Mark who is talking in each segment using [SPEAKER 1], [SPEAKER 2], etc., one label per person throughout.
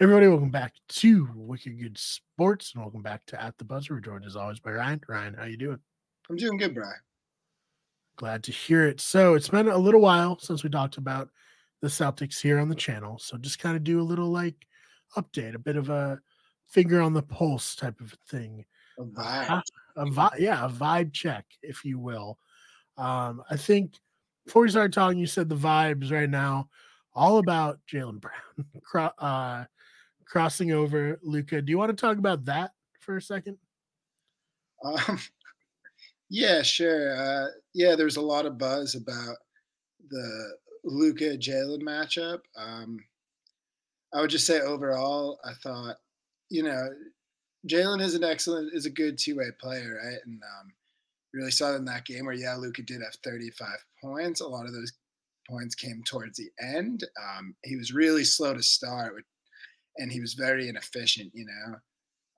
[SPEAKER 1] Everybody, welcome back to Wicked Good Sports, and welcome back to At the Buzzer. We're joined as always by Ryan. Ryan, how you doing?
[SPEAKER 2] I'm doing good, Brian.
[SPEAKER 1] Glad to hear it. So it's been a little while since we talked about the Celtics here on the channel. So just kind of do a little like update, a bit of a finger on the pulse type of thing.
[SPEAKER 2] A
[SPEAKER 1] Uh,
[SPEAKER 2] vibe.
[SPEAKER 1] a vibe, yeah, a vibe check, if you will. Um, I think before we started talking, you said the vibes right now all about Jaylen Brown uh, crossing over Luka. Do you want to talk about that for a second?
[SPEAKER 2] Um, yeah, sure. Uh, yeah, there's a lot of buzz about the Luka Jaylen matchup. Um, I would just say overall, I thought, you know, Jaylen is an excellent, is a good two way player, right? And um, really saw in that game where, yeah, Luka did have 35 points. A lot of those points came towards the end. Um, he was really slow to start, with, and he was very inefficient, you know.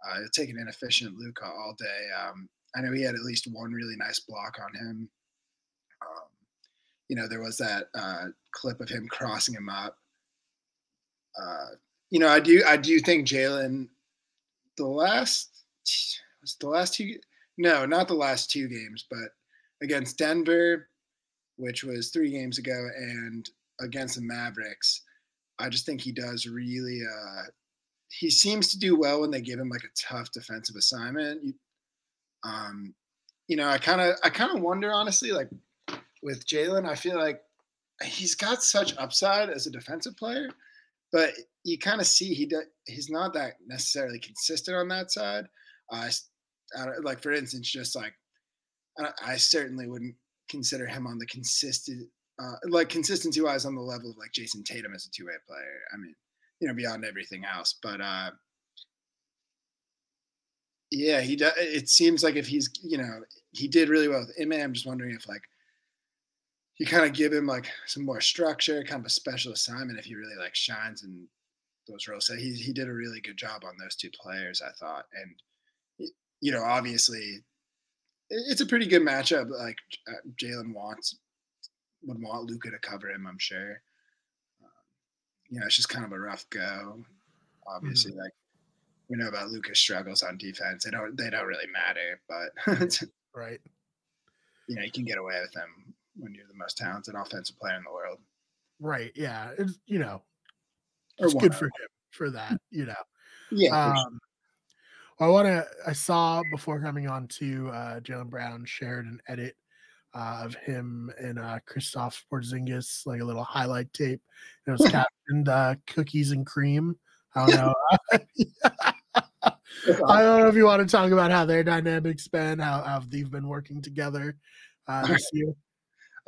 [SPEAKER 2] Uh, take an inefficient Luka all day. Um, I know he had at least one really nice block on him. Um, you know, there was that uh, clip of him crossing him up. Uh, you know, I do, I do think Jaylen, the last, was the last two, no, not the last two games, but against Denver, which was three games ago, and against the Mavericks, I just think he does really. Uh, he seems to do well when they give him like a tough defensive assignment. You, um, you know, I kind of, I kind of wonder honestly, like with Jaylen, I feel like he's got such upside as a defensive player, but you kind of see he does, he's not that necessarily consistent on that side. Uh, I don't- like for instance, just like I, I certainly wouldn't consider him on the consistent, uh, like consistency wise on the level of like Jayson Tatum as a two way player. I mean, you know, beyond everything else, but uh, yeah, he does. It seems like if he's, you know, he did really well with Ime. I'm just wondering if like you kind of give him like some more structure, kind of a special assignment if he really like shines in those roles. So he he did a really good job on those two players, I thought, and you know, obviously, it's a pretty good matchup. Like uh, Jaylen wants would want Luka to cover him, I'm sure. Um, you know, it's just kind of a rough go. Obviously, like we know about Luka's struggles on defense. They don't they don't really matter, but
[SPEAKER 1] Right.
[SPEAKER 2] you know, you can get away with them when you're the most talented offensive player in the world.
[SPEAKER 1] Right. Yeah. It's, you know, it's good for him for that, you know.
[SPEAKER 2] Yeah, for sure.
[SPEAKER 1] Um, I want to. I saw before coming on to uh, Jaylen Brown shared an edit uh, of him and uh, Kristaps Porzingis, like a little highlight tape. It was captioned uh, "Cookies and Cream." I don't know. I don't know if you want to talk about how their dynamics been, how, how they've been working together uh, this year.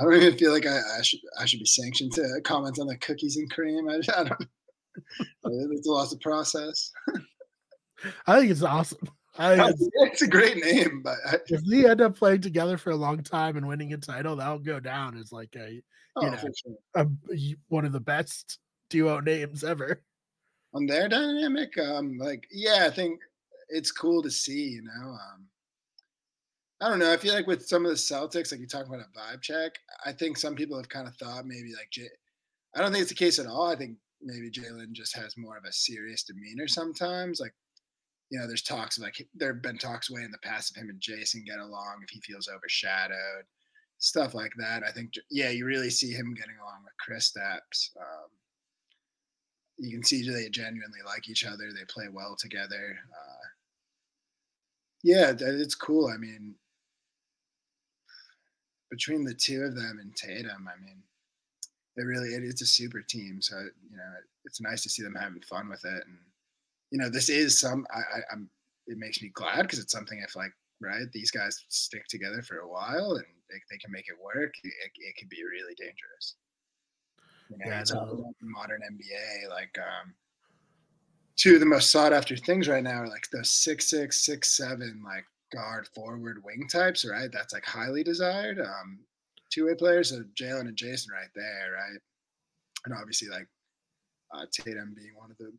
[SPEAKER 2] I don't even feel like I, I should I should be sanctioned to comment on the cookies and cream. I, I don't. It's a lot to process.
[SPEAKER 1] I think it's awesome. I it's,
[SPEAKER 2] a great name, but I,
[SPEAKER 1] if they end up playing together for a long time and winning a title, that'll go down as like a
[SPEAKER 2] oh,
[SPEAKER 1] know.
[SPEAKER 2] sure.
[SPEAKER 1] a, one of the best duo names ever.
[SPEAKER 2] on their dynamic, um, like yeah, I think it's cool to see. You know, um, I don't know. I feel like with some of the Celtics, like you talk about a vibe check. I think some people have kind of thought maybe like J. I don't think it's the case at all. I think maybe Jaylen just has more of a serious demeanor sometimes. Like, you know, there's talks like there have been talks way in the past of him and Jayson get along if he feels overshadowed, stuff like that. I think yeah, you really see him getting along with Kristaps. Um, you can see they genuinely like each other. They play well together. Uh, yeah, it's cool. I mean, between the two of them and Tatum, I mean, it really it, it's a super team. So you know, it's nice to see them having fun with it. And you know, this is some. I, I I'm. It makes me glad because it's something if like right these guys stick together for a while and they, they can make it work. It, it could be really dangerous. You know,
[SPEAKER 1] Yeah,
[SPEAKER 2] it's
[SPEAKER 1] no.
[SPEAKER 2] the modern NBA. Like um, two of the most sought after things right now are like those six six six seven like guard forward wing types. Right, that's like highly desired. Um, two way players. So Jaylen and Jayson right there. Right, and obviously like uh, Tatum being one of the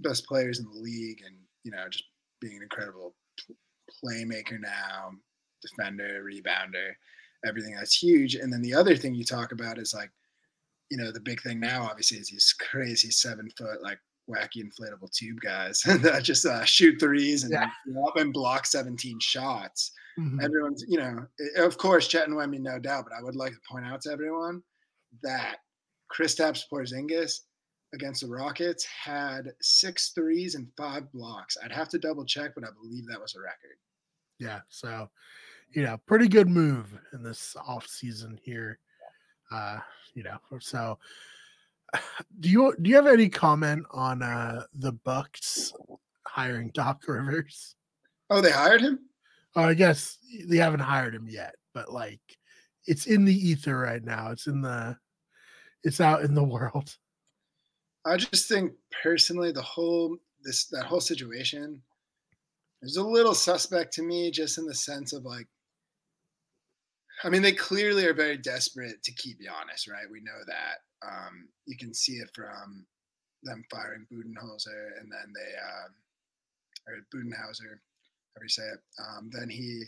[SPEAKER 2] best players in the league, and you know just being an incredible playmaker now, defender, rebounder, everything that's huge. And then the other thing you talk about is like, you know, the big thing now obviously is these crazy seven foot like wacky inflatable tube guys that just uh, shoot threes and,
[SPEAKER 1] Yeah.
[SPEAKER 2] and block 17 shots.
[SPEAKER 1] Mhm.
[SPEAKER 2] Everyone's, you know, of course, Chet and Wemby, no doubt, but I would like to point out to everyone that Kristaps Porzingis against the Rockets had six threes and five blocks. I'd have to double check, but I believe that was a record.
[SPEAKER 1] Yeah, so you know, pretty good move in this off season here. Uh, you know, so do you do you have any comment on uh the Bucks hiring Doc Rivers?
[SPEAKER 2] Oh, they hired him?
[SPEAKER 1] Oh, I guess they haven't hired him yet, but like it's in the ether right now. It's in the it's out in the world.
[SPEAKER 2] I just think personally the whole this that whole situation is a little suspect to me, just in the sense of like, I mean, they clearly are very desperate to keep Giannis, right? We know that. Um, you can see it from them firing Budenholzer, and then they um, or Budenhauser, however you say it. Um, then he,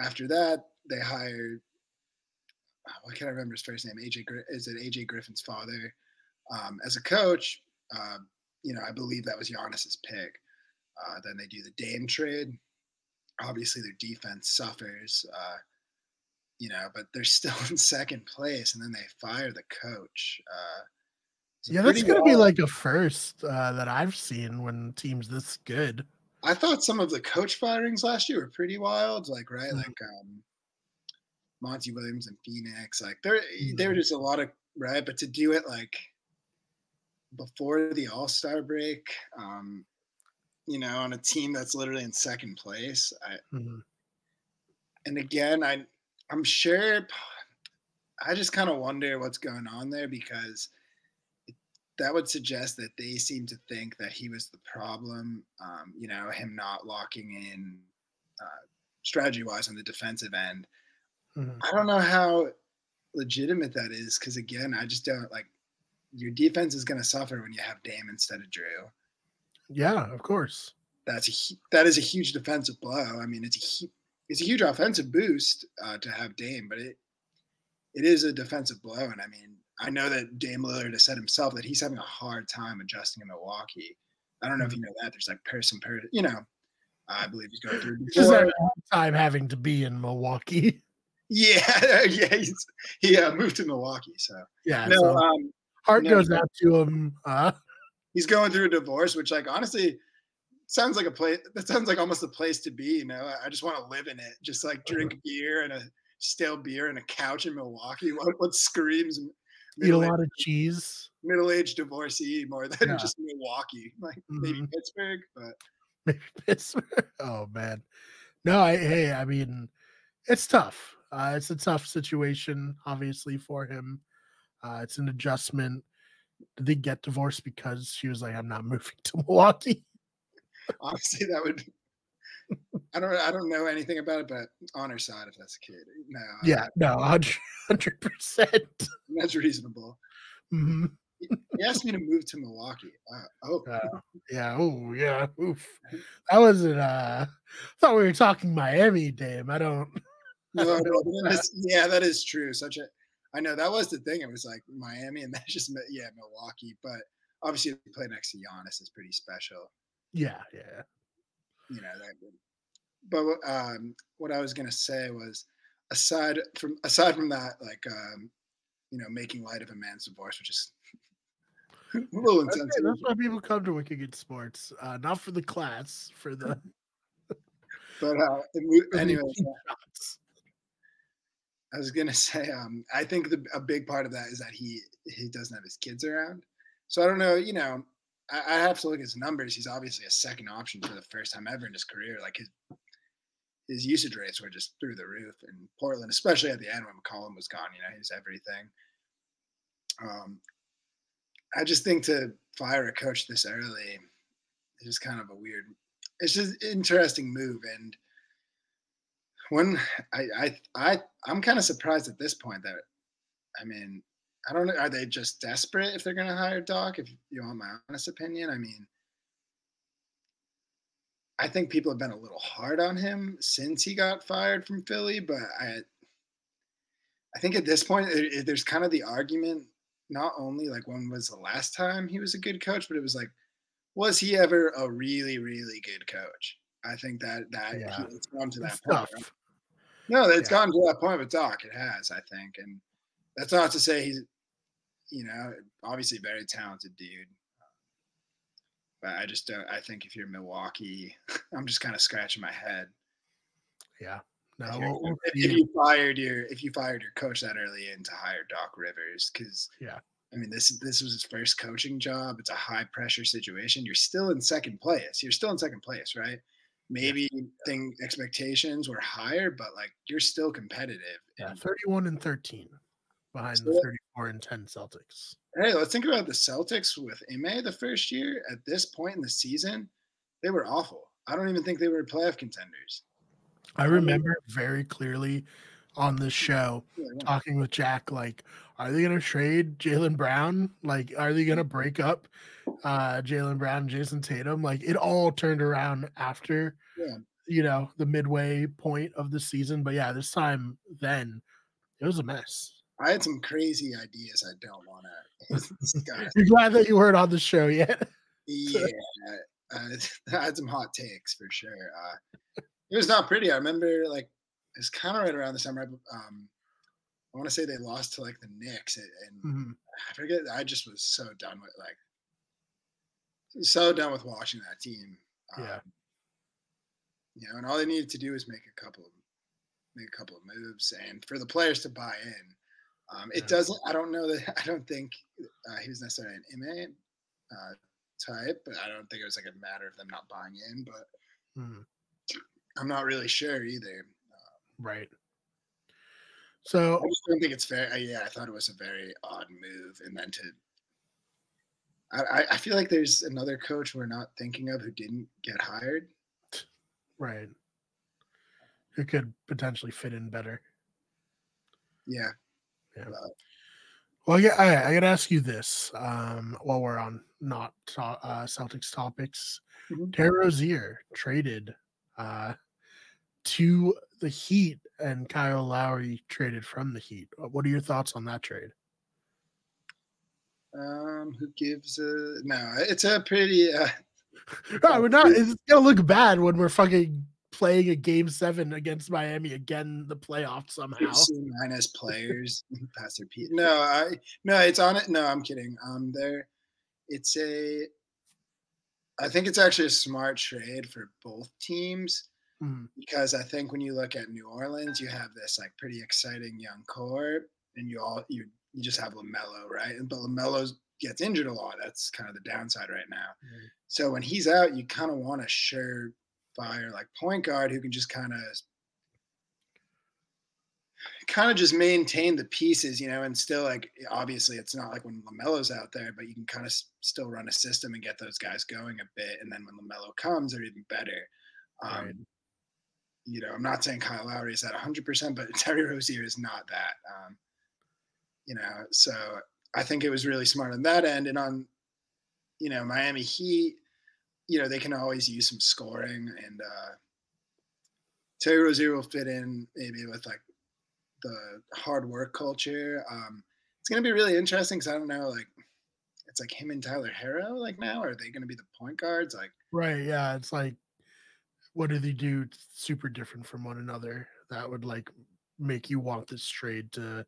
[SPEAKER 2] after that, they hired. I can't remember his first name. AJ is it AJ Griffin's father? Um, as a coach, uh, you know, I believe that was Giannis's pick. Uh, then they do the Dame trade. Obviously, their defense suffers, uh, you know, but they're still in second place, and then they fire the coach. Uh,
[SPEAKER 1] Yeah, that's gonna be like a first uh, that I've seen when teams this good.
[SPEAKER 2] I thought some of the coach firings last year were pretty wild. Like, right,
[SPEAKER 1] Mhm.
[SPEAKER 2] like um, Monty Williams and Phoenix. Like, there, there were just a lot of right, but to do it like before the All Star break, um, you know, on a team that's literally in second place. I,
[SPEAKER 1] Mhm.
[SPEAKER 2] and again, I, I'm sure. I just kind of wonder what's going on there because it, that would suggest that they seem to think that he was the problem. Um, you know, him not locking in uh, strategy wise on the defensive end.
[SPEAKER 1] Mhm.
[SPEAKER 2] I don't know how legitimate that is because again, I just don't like your defense is going to suffer when you have Dame instead of Drew.
[SPEAKER 1] Yeah, of course.
[SPEAKER 2] That's a that is a huge defensive blow. I mean, it's a it's a huge offensive boost uh, to have Dame, but it it is a defensive blow. And I mean, I know that Dame Lillard has said himself that he's having a hard time adjusting in Milwaukee. I don't know if you know that. There's like person per, you know, I believe he's going through.
[SPEAKER 1] Just having a hard time having to be in Milwaukee.
[SPEAKER 2] Yeah, yeah, he's, he uh, moved to Milwaukee, so
[SPEAKER 1] Yeah,
[SPEAKER 2] no,
[SPEAKER 1] so
[SPEAKER 2] um,
[SPEAKER 1] heart
[SPEAKER 2] no,
[SPEAKER 1] goes out to him. Uh,
[SPEAKER 2] he's going through a divorce, which like honestly sounds like a place that sounds like almost a place to be. You know, I just want to live in it, just like drink beer and a stale beer and a couch in Milwaukee. What, what screams
[SPEAKER 1] eat a lot of cheese.
[SPEAKER 2] middle-aged divorcee more than
[SPEAKER 1] Yeah.
[SPEAKER 2] just Milwaukee, like maybe
[SPEAKER 1] Mhm.
[SPEAKER 2] Pittsburgh, but
[SPEAKER 1] Maybe Pittsburgh. Oh man, no. I hey, I mean, it's tough. Uh, it's a tough situation, obviously for him. Uh, it's an adjustment. Did they get divorced because she was like, "I'm not moving to Milwaukee"?
[SPEAKER 2] honestly, that would. I don't. I don't know anything about it, but on her side, if that's the case, no,
[SPEAKER 1] Yeah, no, hundred percent.
[SPEAKER 2] that's reasonable.
[SPEAKER 1] Mm-hmm.
[SPEAKER 2] He asked me to move to Milwaukee. Uh, oh,
[SPEAKER 1] Uh, yeah. Oh, yeah. Oof. That wasn't. Uh, I thought we were talking Miami, Dame. I don't.
[SPEAKER 2] No, no,
[SPEAKER 1] that.
[SPEAKER 2] that's- yeah, that is true. Such a, I know that was the thing. It was like Miami, and that's just yeah, Milwaukee. But obviously, to play next to Giannis is pretty special.
[SPEAKER 1] Yeah, yeah.
[SPEAKER 2] You know that. But what, um, what I was gonna say was, aside from aside from that, like um, you know, making light of a man's divorce, which is a little
[SPEAKER 1] That's,
[SPEAKER 2] insensitive.
[SPEAKER 1] that's why people come to Wicked Sports. Uh, not for the class, for the
[SPEAKER 2] But uh, it mo-
[SPEAKER 1] for the
[SPEAKER 2] anyway. I was gonna say, um, I think the, a big part of that is that he he doesn't have his kids around. So I don't know, you know, I, I have to look at his numbers. He's obviously a second option for the first time ever in his career. Like his his usage rates were just through the roof in Portland, especially at the end when McCollum was gone. You know, he was everything. Um, I just think to fire a coach this early is just kind of a weird. It's just an interesting move, and when I I I I'm kind of surprised at this point that I mean I don't know are they just desperate if they're going to hire Doc if you want my honest opinion I mean I think people have been a little hard on him since he got fired from Philly but I I think at this point it, it- there's kind of the argument not only like when was the last time he was a good coach but it was like was he ever a really, really good coach? I think that that
[SPEAKER 1] Yeah.
[SPEAKER 2] it's to that
[SPEAKER 1] It's
[SPEAKER 2] point.
[SPEAKER 1] tough.
[SPEAKER 2] No, it's
[SPEAKER 1] Yeah.
[SPEAKER 2] gotten to that point with Doc. It has, I think, and that's not to say he's, you know, obviously very talented dude. But I just don't. I think if you're Milwaukee, I'm just kind of scratching my head.
[SPEAKER 1] Yeah. No,
[SPEAKER 2] if,
[SPEAKER 1] we'll,
[SPEAKER 2] if
[SPEAKER 1] see.
[SPEAKER 2] you fired your if you fired your coach that early and to hire Doc Rivers, because
[SPEAKER 1] Yeah.
[SPEAKER 2] I mean this this was his first coaching job. It's a high pressure situation. You're still in second place. You're still in second place, right? Maybe thing expectations were higher, but like you're still competitive.
[SPEAKER 1] Yeah,
[SPEAKER 2] And,
[SPEAKER 1] 31 and 13 behind
[SPEAKER 2] So
[SPEAKER 1] the 34 and 10 Celtics.
[SPEAKER 2] hey, let's think about the Celtics with Ime the first year. At this point in the season, they were awful. I don't even think they were playoff contenders.
[SPEAKER 1] I remember very clearly on this show
[SPEAKER 2] Yeah, they weren't.
[SPEAKER 1] talking with Jack, like, are they going to trade Jaylen Brown? Like, are they going to break up uh, Jaylen Brown and Jayson Tatum? Like, it all turned around after,
[SPEAKER 2] Yeah.
[SPEAKER 1] you know, the midway point of the season. But yeah, this time then it was a mess.
[SPEAKER 2] I had some crazy ideas. I don't want to discuss.
[SPEAKER 1] You're glad that you weren't on the show yet.
[SPEAKER 2] Yeah, uh, I had some hot takes for sure. Uh, it was not pretty. I remember like it was kind of right around the summer. Um, I want to say they lost to like the Knicks, and, and
[SPEAKER 1] Mhm.
[SPEAKER 2] I forget. I just was so done with like so done with watching that team.
[SPEAKER 1] Yeah.
[SPEAKER 2] Um, you know, and all they needed to do was make a couple of make a couple of moves, and for the players to buy in. Um, it
[SPEAKER 1] Yeah.
[SPEAKER 2] doesn't. I don't know that. I don't think uh, he was necessarily an MA uh, type, but I don't think it was like a matter of them not buying in. But
[SPEAKER 1] Mhm.
[SPEAKER 2] I'm not really sure either.
[SPEAKER 1] Right. So
[SPEAKER 2] I just don't think it's fair. Uh, yeah, I thought it was a very odd move, and then to. I, I- feel like there's another coach we're not thinking of who didn't get hired.
[SPEAKER 1] Right. Who could potentially fit in better.
[SPEAKER 2] Yeah, Yeah.
[SPEAKER 1] Well, I, got- I, I got to ask you this um, while we're on not to, uh, Celtics topics.
[SPEAKER 2] Mhm.
[SPEAKER 1] Terry Rozier traded uh, to the Heat, and Kyle Lowry traded from the Heat. Uh, What are your thoughts on that trade?
[SPEAKER 2] um, who gives a no? It's a pretty. Uh,
[SPEAKER 1] No, we're not. It's gonna look bad when we're fucking playing a game seven against Miami again, the playoffs somehow.
[SPEAKER 2] C minus players past their P. No, I no, it's on it. No, I'm kidding. Um, there, it's a. I think it's actually a smart trade for both teams
[SPEAKER 1] Mhm.
[SPEAKER 2] because I think when you look at New Orleans, you have this like pretty exciting young core, and you all you you just have LaMelo, right? And but LaMelo gets injured a lot. That's kind of the downside right now.
[SPEAKER 1] Right.
[SPEAKER 2] So when he's out, you kind of want a surefire like point guard who can just kind of kind of just maintain the pieces, you know, and still like obviously it's not like when LaMelo's out there, but you can kind of s- still run a system and get those guys going a bit, and then when LaMelo comes, they're even better. Um,
[SPEAKER 1] Right.
[SPEAKER 2] You know, I'm not saying Kyle Lowry is at 100%, but Terry Rozier is not that. Um, you know, so I think it was really smart on that end, and on you know Miami Heat, you know they can always use some scoring, and uh, Terry Rozier will fit in maybe with like the hard work culture. Um, it's gonna be really interesting because I don't know, like it's like him and Tyler Herro, like now are they gonna be the point guards? Like
[SPEAKER 1] Right. Yeah. It's like, what do they do super different from one another that would like make you want this trade to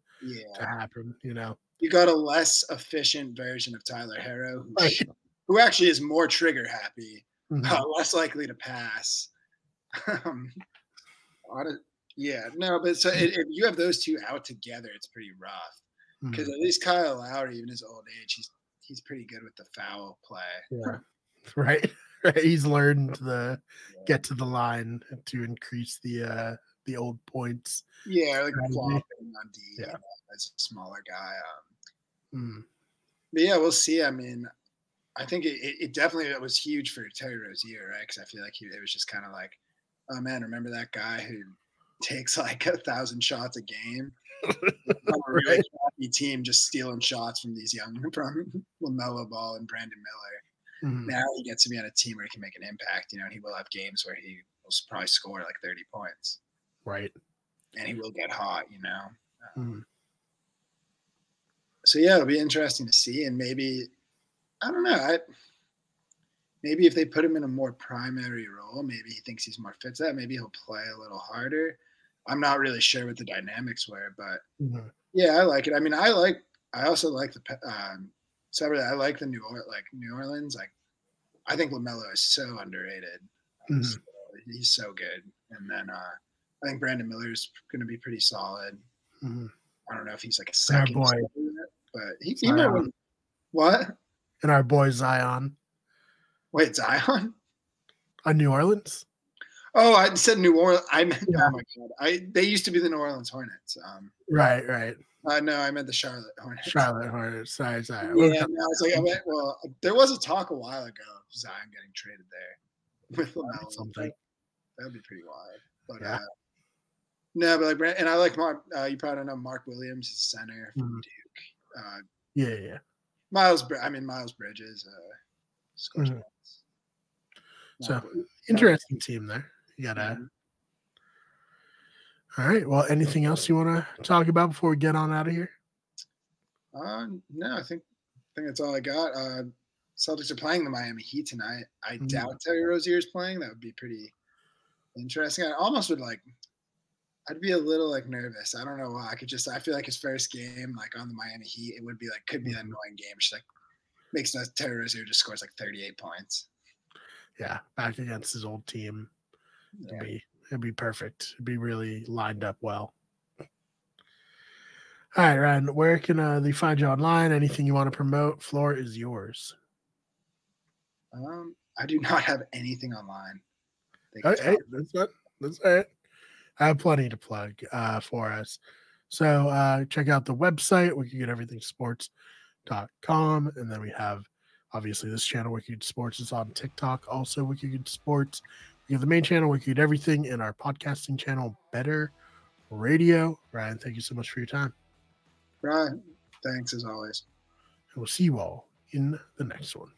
[SPEAKER 1] to happen? You know.
[SPEAKER 2] you got a less efficient version of Tyler Herro who,
[SPEAKER 1] Right.
[SPEAKER 2] who actually is more trigger happy.
[SPEAKER 1] Mhm.
[SPEAKER 2] uh, less likely to pass. um, a- yeah, no, but so if, if you have those two out together, it's pretty rough. Because
[SPEAKER 1] Mhm.
[SPEAKER 2] at least Kyle Lowry, even his old age, he's he's pretty good with the foul play.
[SPEAKER 1] Yeah. Right. Right. He's learned the get to the line to increase the uh the old points.
[SPEAKER 2] Yeah, like flopping on D
[SPEAKER 1] Yeah.
[SPEAKER 2] you know, as a smaller guy. Um,
[SPEAKER 1] Mm.
[SPEAKER 2] but yeah, we'll see. I mean, I think it, it, it definitely was huge for Terry Rozier, right? Because I feel like he, it was just kind of like, oh man, remember that guy who takes like a thousand shots a game? A really
[SPEAKER 1] Right.
[SPEAKER 2] team just stealing shots from these young from LaMelo Ball and Brandon Miller.
[SPEAKER 1] Mhm.
[SPEAKER 2] Now he gets to be on a team where he can make an impact, you know, and he will have games where he will probably score like 30 points
[SPEAKER 1] Right.
[SPEAKER 2] and he will get hot, you know.
[SPEAKER 1] Mhm.
[SPEAKER 2] So yeah, it'll be interesting to see, and maybe I don't know. I maybe if they put him in a more primary role, maybe he thinks he's more fit to that. Maybe he'll play a little harder. I'm not really sure what the dynamics were, but
[SPEAKER 1] Mhm.
[SPEAKER 2] yeah, I like it. I mean, I like. I also like the um, separately. I like the New Orleans, like New Orleans. Like, I think LaMelo is so underrated.
[SPEAKER 1] Mhm.
[SPEAKER 2] So, he's so good. And then uh, I think Brandon Miller's going to be pretty solid.
[SPEAKER 1] Mhm.
[SPEAKER 2] I don't know if he's like a
[SPEAKER 1] Our
[SPEAKER 2] second,
[SPEAKER 1] boy.
[SPEAKER 2] but he, he might win. What?
[SPEAKER 1] And our boy Zion
[SPEAKER 2] Wait, Zion?
[SPEAKER 1] on New Orleans.
[SPEAKER 2] Oh, I said New Orleans. I meant.
[SPEAKER 1] Yeah.
[SPEAKER 2] Oh my god! I they used to be the New Orleans Hornets. Um,
[SPEAKER 1] Right, right.
[SPEAKER 2] Uh, no, I meant the Charlotte Hornets.
[SPEAKER 1] Charlotte Hornets. Sorry, sorry.
[SPEAKER 2] Yeah, no, I was like, I meant, well, there was a talk a while ago of Zion getting traded there with LaMelo.
[SPEAKER 1] something.
[SPEAKER 2] That would be pretty wild. But
[SPEAKER 1] Yeah.
[SPEAKER 2] uh, no, but like, and I like Mark. Uh, you probably don't know Mark Williams, is center from
[SPEAKER 1] Mhm.
[SPEAKER 2] Duke. Uh,
[SPEAKER 1] Yeah, yeah.
[SPEAKER 2] Miles, I mean Miles Bridges. Uh, scores
[SPEAKER 1] Mhm. So. Interesting team there. You got to. All right. Well, anything else you want to talk about before we get on out of here?
[SPEAKER 2] Uh, no, I think I think that's all I got. Uh, Celtics are playing the Miami Heat tonight. I
[SPEAKER 1] Mhm.
[SPEAKER 2] doubt Terry Rozier is playing. That would be pretty interesting. I almost would like. I'd be a little like nervous. I don't know why. I could just. I feel like his first game, like on the Miami Heat, it would be like could be an
[SPEAKER 1] Mhm.
[SPEAKER 2] annoying game. Just like makes no Terry Rozier just scores like 38 points.
[SPEAKER 1] Yeah, back against his old team.
[SPEAKER 2] Yeah.
[SPEAKER 1] be it'd be perfect. It'd be really lined up well. All right, Ryan. Where can uh, they find you online? Anything you want to promote? Floor is yours.
[SPEAKER 2] Um, I do not have anything online. They
[SPEAKER 1] All
[SPEAKER 2] can
[SPEAKER 1] right,
[SPEAKER 2] tell.
[SPEAKER 1] that's not that's right. I have plenty to plug uh, for us. So uh, check out the website. We can get everything sports.com. And then we have obviously this channel, Wicked Sports, is on TikTok. Also, Wicked Sports. We have the main channel, Wicked Everything, and our podcasting channel, Better Radio. Ryan, thank you so much for your time.
[SPEAKER 2] Ryan, Thanks as always.
[SPEAKER 1] And we'll see you all in the next one.